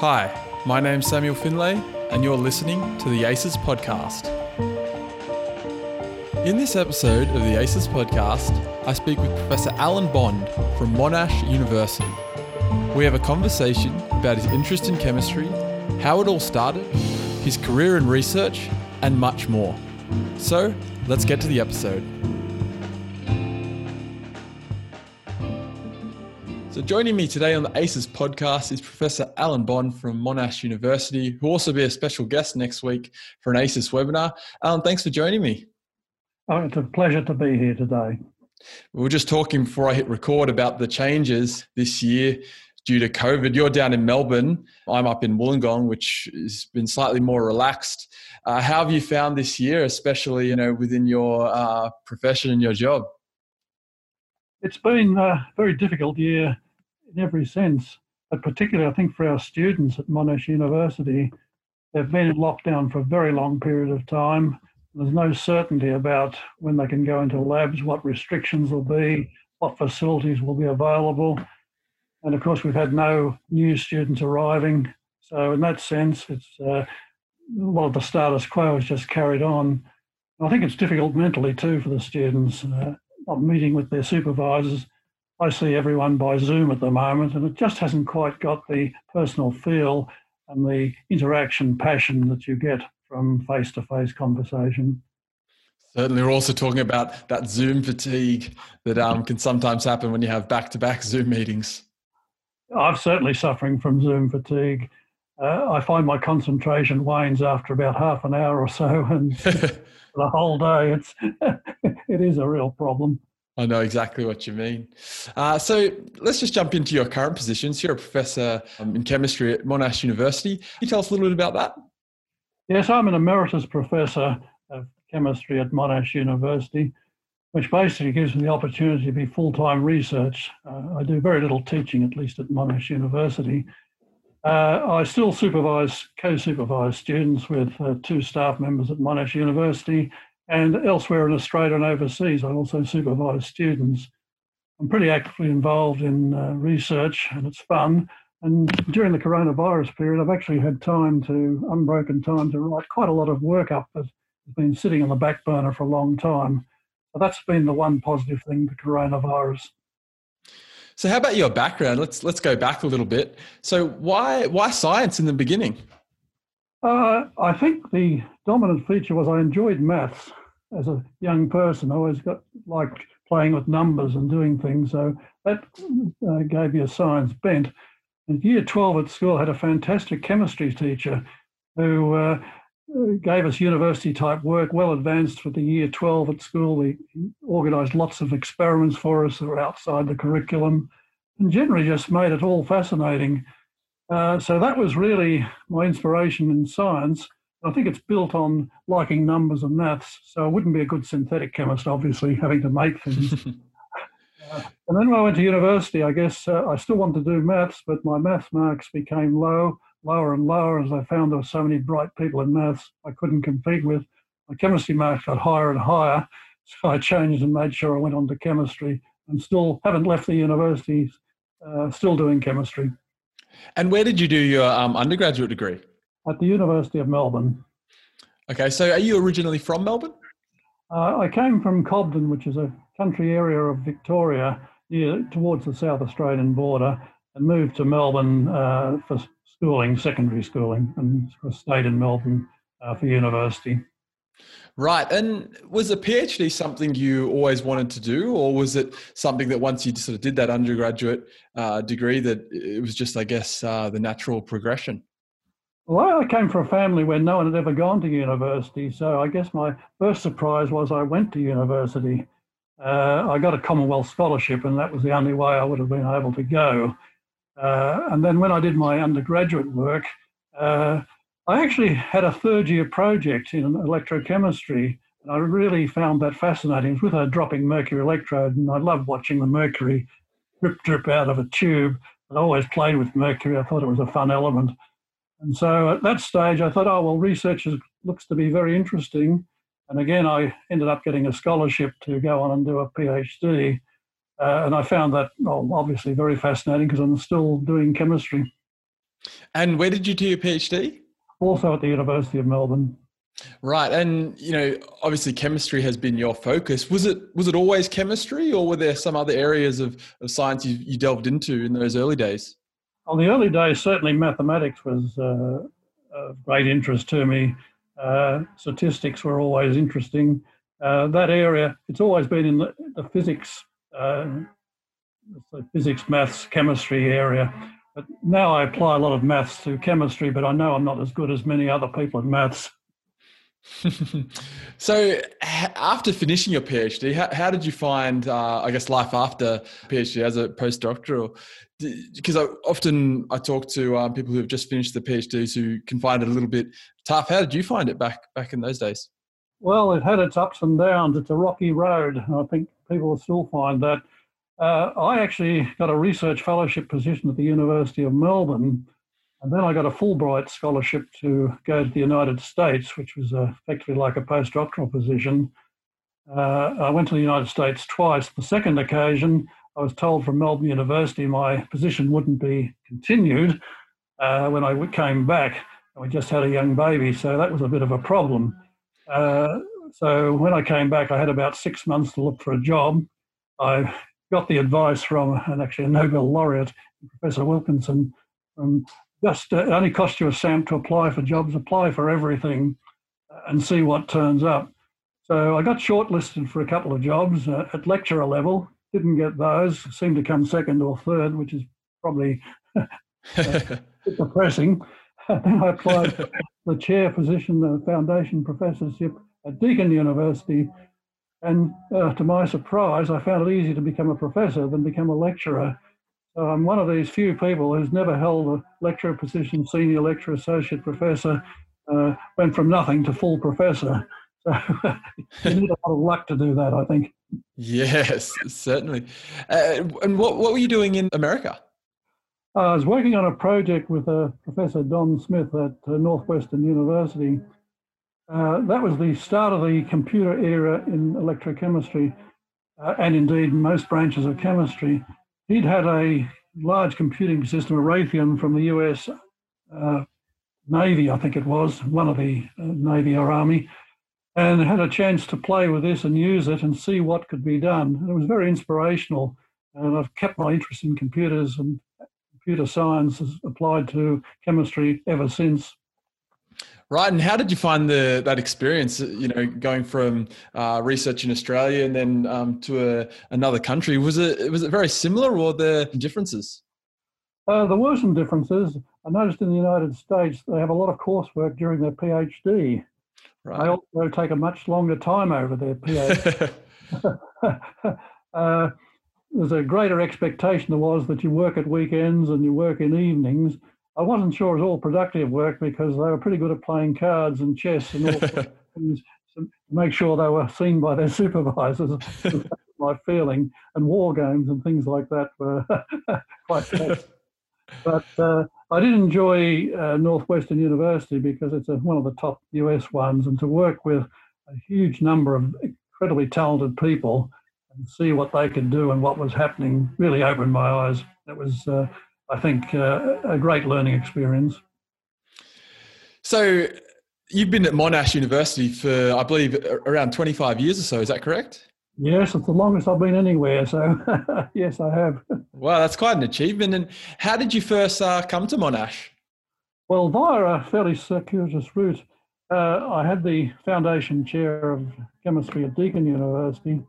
Hi, my name's Samuel Findlay, and you're listening to the ACES Podcast. In this episode of the ACES Podcast, I speak with Professor Alan Bond from Monash University. We have a conversation about his interest in chemistry, how it all started, his career in research, and much more. So, let's get to the episode. So, joining me today on the ACES podcast is Professor Alan Bond from Monash University, who will also be a special guest next week for an ACES webinar. Alan, thanks for joining me. Oh, it's a pleasure to be here today. We were just talking before I hit record about the changes this year due to COVID. You're down in Melbourne. I'm up in Wollongong, which has been slightly more relaxed. Uh, how have you found this year, especially you know within your uh, profession and your job? It's been a very difficult year in every sense, but particularly I think for our students at Monash University, they've been in lockdown for a very long period of time. There's no certainty about when they can go into labs, what restrictions will be, what facilities will be available. And of course, we've had no new students arriving. So, in that sense, it's uh, a lot of the status quo has just carried on. I think it's difficult mentally too for the students, uh, not meeting with their supervisors I see everyone by Zoom at the moment, and it just hasn't quite got the personal feel and the interaction passion that you get from face to face conversation. Certainly, we're also talking about that Zoom fatigue that um, can sometimes happen when you have back to back Zoom meetings. I'm certainly suffering from Zoom fatigue. Uh, I find my concentration wanes after about half an hour or so, and for the whole day, it's it is a real problem. I know exactly what you mean. Uh, so let's just jump into your current positions. You're a professor um, in chemistry at Monash University. Can you tell us a little bit about that? Yes, I'm an emeritus professor of chemistry at Monash University, which basically gives me the opportunity to be full time research. Uh, I do very little teaching, at least at Monash University. Uh, I still supervise, co supervise students with uh, two staff members at Monash University and elsewhere in Australia and overseas, I also supervise students. I'm pretty actively involved in uh, research and it's fun. And during the coronavirus period, I've actually had time to, unbroken time, to write quite a lot of work up that has been sitting on the back burner for a long time. So that's been the one positive thing, the coronavirus. So how about your background? Let's let's go back a little bit. So why why science in the beginning? Uh, I think the dominant feature was I enjoyed maths as a young person. I always got liked playing with numbers and doing things, so that uh, gave me a science bent. And year 12 at school, I had a fantastic chemistry teacher who uh, gave us university type work well advanced for the year 12 at school. He organised lots of experiments for us that were outside the curriculum and generally just made it all fascinating. Uh, so that was really my inspiration in science. I think it's built on liking numbers and maths. So I wouldn't be a good synthetic chemist, obviously, having to make things. uh, and then when I went to university, I guess uh, I still wanted to do maths, but my maths marks became low, lower and lower as I found there were so many bright people in maths I couldn't compete with. My chemistry marks got higher and higher. So I changed and made sure I went on to chemistry and still haven't left the university, uh, still doing chemistry. And where did you do your um, undergraduate degree? At the University of Melbourne. Okay, so are you originally from Melbourne? Uh, I came from Cobden, which is a country area of Victoria near towards the South Australian border, and moved to Melbourne uh, for schooling, secondary schooling, and stayed in Melbourne uh, for university. Right. And was a PhD something you always wanted to do, or was it something that once you sort of did that undergraduate uh, degree, that it was just, I guess, uh, the natural progression? Well, I came from a family where no one had ever gone to university. So I guess my first surprise was I went to university. Uh, I got a Commonwealth scholarship, and that was the only way I would have been able to go. Uh, and then when I did my undergraduate work, uh, I actually had a third year project in electrochemistry, and I really found that fascinating. It was with a dropping mercury electrode, and I loved watching the mercury drip drip out of a tube. I always played with mercury. I thought it was a fun element. And so at that stage, I thought, oh, well, research is, looks to be very interesting. And again, I ended up getting a scholarship to go on and do a PhD. Uh, and I found that well, obviously very fascinating because I'm still doing chemistry. And where did you do your PhD? Also at the University of Melbourne. Right, and you know, obviously, chemistry has been your focus. Was it was it always chemistry, or were there some other areas of, of science you, you delved into in those early days? On the early days, certainly mathematics was uh, of great interest to me. Uh, statistics were always interesting. Uh, that area, it's always been in the, the physics, the physics, maths, chemistry area. But now I apply a lot of maths to chemistry, but I know I'm not as good as many other people at maths. so after finishing your phd how, how did you find uh, i guess life after phd as a postdoctoral? Because I, often i talk to um, people who have just finished the phds who can find it a little bit tough. How did you find it back back in those days? Well it had its ups and downs. It's a rocky road i think people will still find that. Uh, i actually got a research fellowship position at the university of melbourne and then I got a Fulbright scholarship to go to the United States, which was uh, effectively like a postdoctoral position. Uh, I went to the United States twice. The second occasion, I was told from Melbourne University my position wouldn't be continued uh, when I came back. We just had a young baby, so that was a bit of a problem. Uh, so when I came back, I had about six months to look for a job. I got the advice from and actually a Nobel laureate, Professor Wilkinson, from just uh, it only costs you a cent to apply for jobs, apply for everything uh, and see what turns up. So I got shortlisted for a couple of jobs uh, at lecturer level, didn't get those, seemed to come second or third, which is probably depressing. then I applied for the chair position, the foundation professorship at Deakin University. And uh, to my surprise, I found it easier to become a professor than become a lecturer. I'm one of these few people who's never held a lecturer position, senior lecturer, associate professor, uh, went from nothing to full professor. So you need a lot of luck to do that, I think. Yes, certainly. Uh, and what, what were you doing in America? I was working on a project with uh, Professor Don Smith at uh, Northwestern University. Uh, that was the start of the computer era in electrochemistry, uh, and indeed most branches of chemistry he'd had a large computing system, a Raytheon from the US uh, Navy, I think it was, one of the uh, Navy or Army, and had a chance to play with this and use it and see what could be done. And it was very inspirational. And I've kept my interest in computers and computer science applied to chemistry ever since. Right, and how did you find the that experience? You know, going from uh, research in Australia and then um, to a, another country. Was it was it very similar, or the differences? Uh, there were some differences. I noticed in the United States they have a lot of coursework during their PhD. Right. They also take a much longer time over their PhD. uh, there's a greater expectation there was that you work at weekends and you work in evenings I wasn't sure it was all productive work because they were pretty good at playing cards and chess and all things to make sure they were seen by their supervisors. my feeling, and war games and things like that were quite tough. But uh, I did enjoy uh, Northwestern University because it's a, one of the top US ones, and to work with a huge number of incredibly talented people and see what they could do and what was happening really opened my eyes. It was uh, I think, uh, a great learning experience. So, you've been at Monash University for, I believe, around 25 years or so. Is that correct? Yes, it's the longest I've been anywhere. So, yes, I have. Wow, that's quite an achievement. And how did you first uh, come to Monash? Well, via a fairly circuitous route. Uh, I had the foundation chair of chemistry at Deakin University.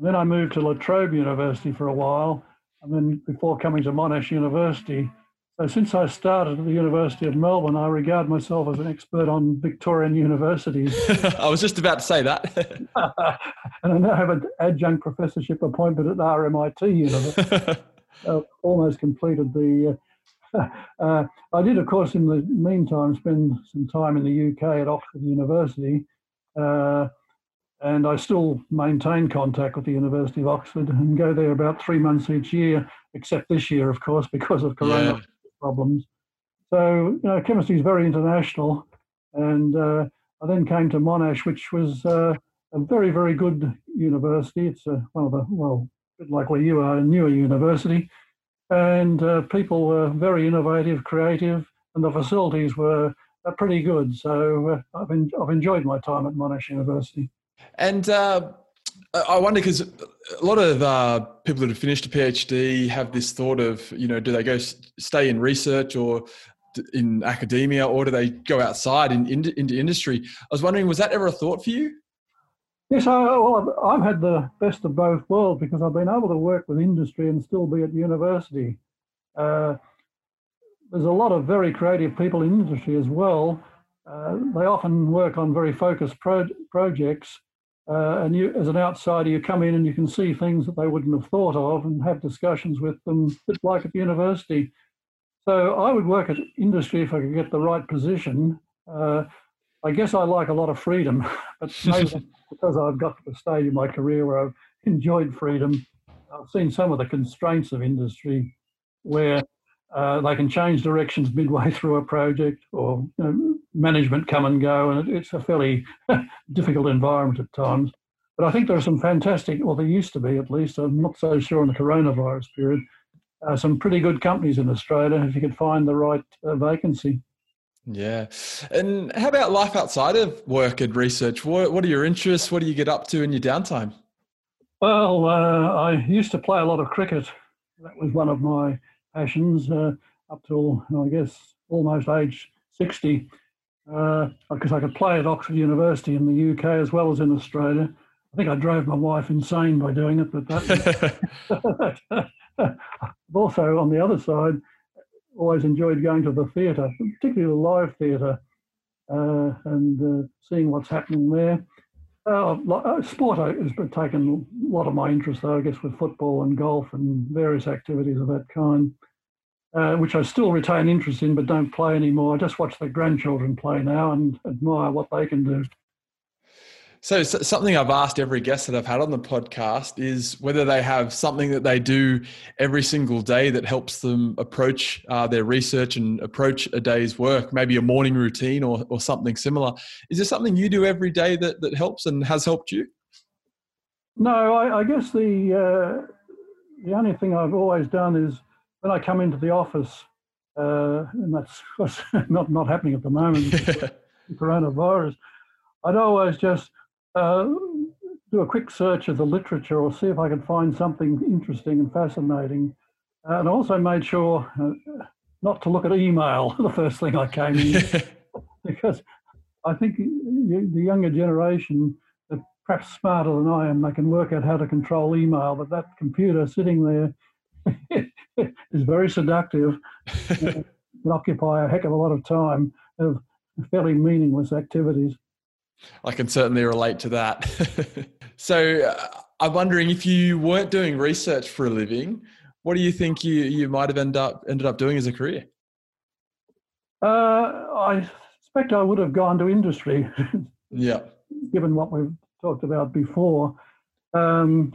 Then I moved to La Trobe University for a while and then before coming to Monash University. So since I started at the University of Melbourne, I regard myself as an expert on Victorian universities. I was just about to say that. and I now have an adjunct professorship appointment at RMIT University. uh, almost completed the. Uh, uh, I did, of course, in the meantime, spend some time in the UK at Oxford University. Uh, and I still maintain contact with the University of Oxford and go there about three months each year, except this year, of course, because of corona yeah. problems. So, you know, chemistry is very international. And uh, I then came to Monash, which was uh, a very, very good university. It's uh, one of the, well, a bit like where you are, a newer university. And uh, people were very innovative, creative, and the facilities were are pretty good. So uh, I've, en- I've enjoyed my time at Monash University. And uh, I wonder because a lot of uh, people that have finished a PhD have this thought of, you know, do they go stay in research or in academia or do they go outside in, in, into industry? I was wondering, was that ever a thought for you? Yes, I, well, I've had the best of both worlds because I've been able to work with industry and still be at university. Uh, there's a lot of very creative people in industry as well. Uh, they often work on very focused pro- projects, uh, and you, as an outsider, you come in and you can see things that they wouldn't have thought of and have discussions with them, like at university. So I would work at industry if I could get the right position. Uh, I guess I like a lot of freedom, but maybe because I've got to the stage in my career where I've enjoyed freedom, I've seen some of the constraints of industry where uh, they can change directions midway through a project, or you know, management come and go, and it's a fairly difficult environment at times. But I think there are some fantastic, or there used to be at least. I'm not so sure in the coronavirus period. Uh, some pretty good companies in Australia if you could find the right uh, vacancy. Yeah. And how about life outside of work and research? What, what are your interests? What do you get up to in your downtime? Well, uh, I used to play a lot of cricket. That was one of my passions uh, up till, I guess, almost age 60, uh, because I could play at Oxford University in the UK as well as in Australia. I think I drove my wife insane by doing it, but that. also, on the other side, always enjoyed going to the theatre, particularly the live theatre, uh, and uh, seeing what's happening there. Uh, uh sport has taken a lot of my interest, though, I guess, with football and golf and various activities of that kind, uh, which I still retain interest in but don't play anymore. I just watch the grandchildren play now and admire what they can do. So, something I've asked every guest that I've had on the podcast is whether they have something that they do every single day that helps them approach uh, their research and approach a day's work, maybe a morning routine or, or something similar. Is there something you do every day that, that helps and has helped you? No, I, I guess the uh, the only thing I've always done is when I come into the office, uh, and that's not not happening at the moment, coronavirus. I'd always just uh, do a quick search of the literature or see if I can find something interesting and fascinating. Uh, and also made sure uh, not to look at email the first thing I came in, because I think the younger generation, are perhaps smarter than I am, they can work out how to control email, but that computer sitting there is very seductive. can occupy a heck of a lot of time of fairly meaningless activities. I can certainly relate to that. so uh, I'm wondering if you weren't doing research for a living, what do you think you, you might have ended up ended up doing as a career? Uh, I suspect I would have gone to industry. yeah. Given what we've talked about before. Um,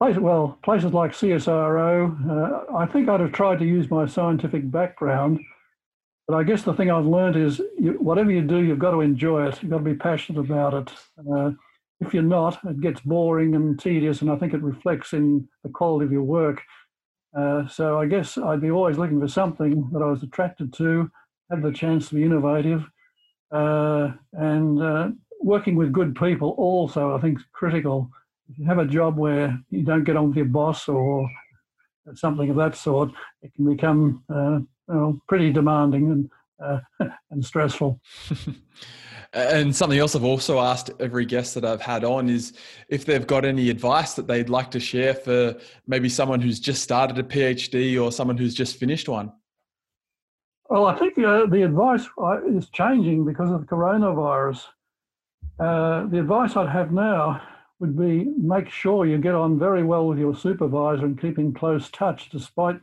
places, well, places like CSIRO, uh, I think I'd have tried to use my scientific background but I guess the thing I've learned is you, whatever you do, you've got to enjoy it. You've got to be passionate about it. Uh, if you're not, it gets boring and tedious, and I think it reflects in the quality of your work. Uh, so I guess I'd be always looking for something that I was attracted to, had the chance to be innovative, uh, and uh, working with good people also I think is critical. If you have a job where you don't get on with your boss or something of that sort, it can become know, pretty demanding and uh, and stressful. and something else I've also asked every guest that I've had on is if they've got any advice that they'd like to share for maybe someone who's just started a PhD or someone who's just finished one. Well, I think uh, the advice uh, is changing because of the coronavirus. Uh, the advice I'd have now would be make sure you get on very well with your supervisor and keep in close touch despite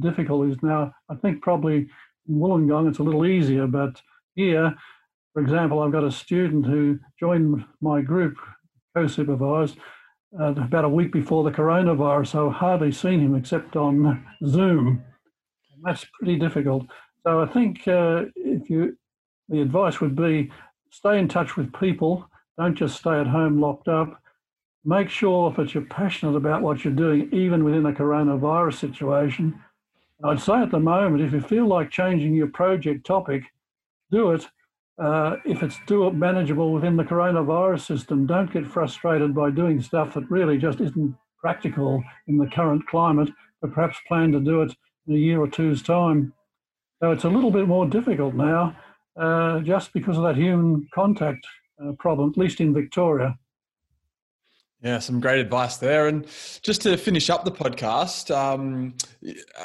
difficulties. Now, I think probably in Wollongong it's a little easier, but here, for example, I've got a student who joined my group, co-supervised, uh, about a week before the coronavirus, so I've hardly seen him except on Zoom. And that's pretty difficult. So I think uh, if you, the advice would be stay in touch with people. Don't just stay at home locked up make sure that you're passionate about what you're doing, even within a coronavirus situation, I'd say at the moment, if you feel like changing your project topic, do it. Uh, if it's do it manageable within the coronavirus system, don't get frustrated by doing stuff that really just isn't practical in the current climate, but perhaps plan to do it in a year or two's time. So it's a little bit more difficult now, uh, just because of that human contact uh, problem, at least in Victoria. Yeah, some great advice there. And just to finish up the podcast, um,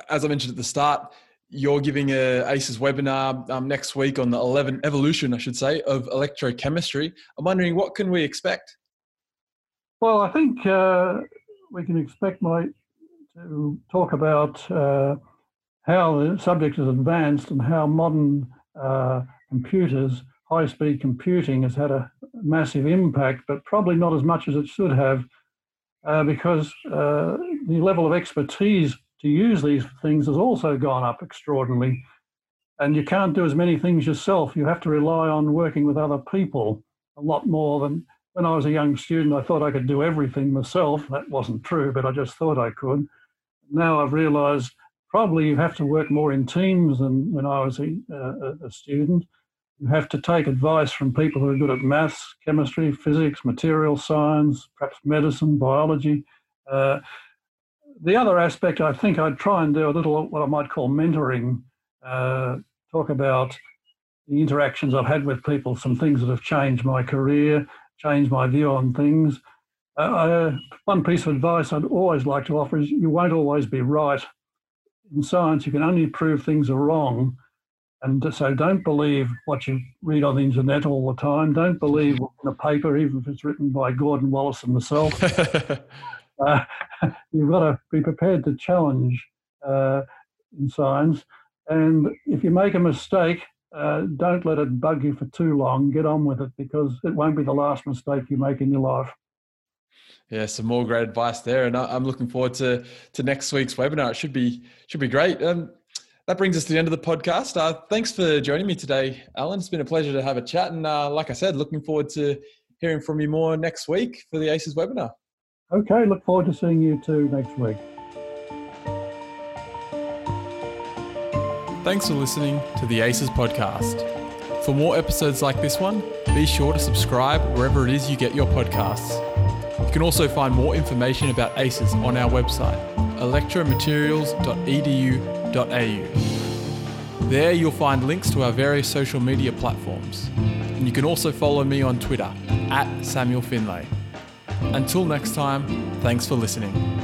as I mentioned at the start, you're giving a ACES webinar um, next week on the 11 evolution, I should say, of electrochemistry. I'm wondering what can we expect? Well, I think uh, we can expect my to talk about uh, how the subject has advanced and how modern uh, computers high speed computing has had a massive impact, but probably not as much as it should have, uh, because uh, the level of expertise to use these things has also gone up extraordinarily. And you can't do as many things yourself. You have to rely on working with other people a lot more than when I was a young student. I thought I could do everything myself. That wasn't true, but I just thought I could. Now I've realized probably you have to work more in teams than when I was a, a, a student you have to take advice from people who are good at maths, chemistry, physics, material science, perhaps medicine, biology. Uh, the other aspect, I think I'd try and do a little what I might call mentoring, uh, talk about the interactions I've had with people, some things that have changed my career, changed my view on things. Uh, uh one piece of advice I'd always like to offer is you won't always be right. In science, you can only prove things are wrong and so don't believe what you read on the internet all the time. Don't believe in a paper, even if it's written by Gordon Wallace and myself. uh, you've got to be prepared to challenge uh, in science. And if you make a mistake, uh, don't let it bug you for too long. Get on with it because it won't be the last mistake you make in your life. Yeah, some more great advice there, and I'm looking forward to to next week's webinar. It should be should be great. Um, that brings us to the end of the podcast. Uh, thanks for joining me today, Alan. It's been a pleasure to have a chat. And uh, like I said, looking forward to hearing from you more next week for the ACES webinar. Okay, look forward to seeing you too next week. Thanks for listening to the ACES podcast. For more episodes like this one, be sure to subscribe wherever it is you get your podcasts. You can also find more information about ACES on our website, electromaterials.edu there you'll find links to our various social media platforms. And you can also follow me on Twitter at Samuel Findlay. Until next time, thanks for listening.